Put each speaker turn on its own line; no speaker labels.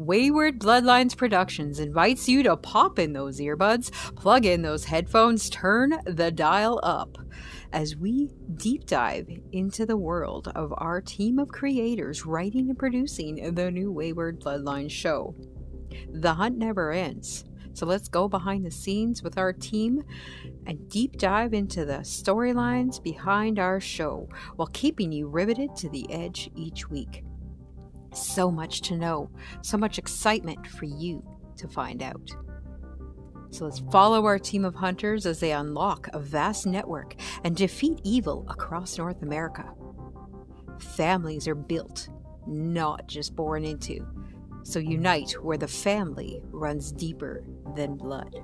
Wayward Bloodlines Productions invites you to pop in those earbuds, plug in those headphones, turn the dial up as we deep dive into the world of our team of creators writing and producing the new Wayward Bloodlines show. The hunt never ends. So let's go behind the scenes with our team and deep dive into the storylines behind our show while keeping you riveted to the edge each week. So much to know, so much excitement for you to find out. So let's follow our team of hunters as they unlock a vast network and defeat evil across North America. Families are built, not just born into. So unite where the family runs deeper than blood.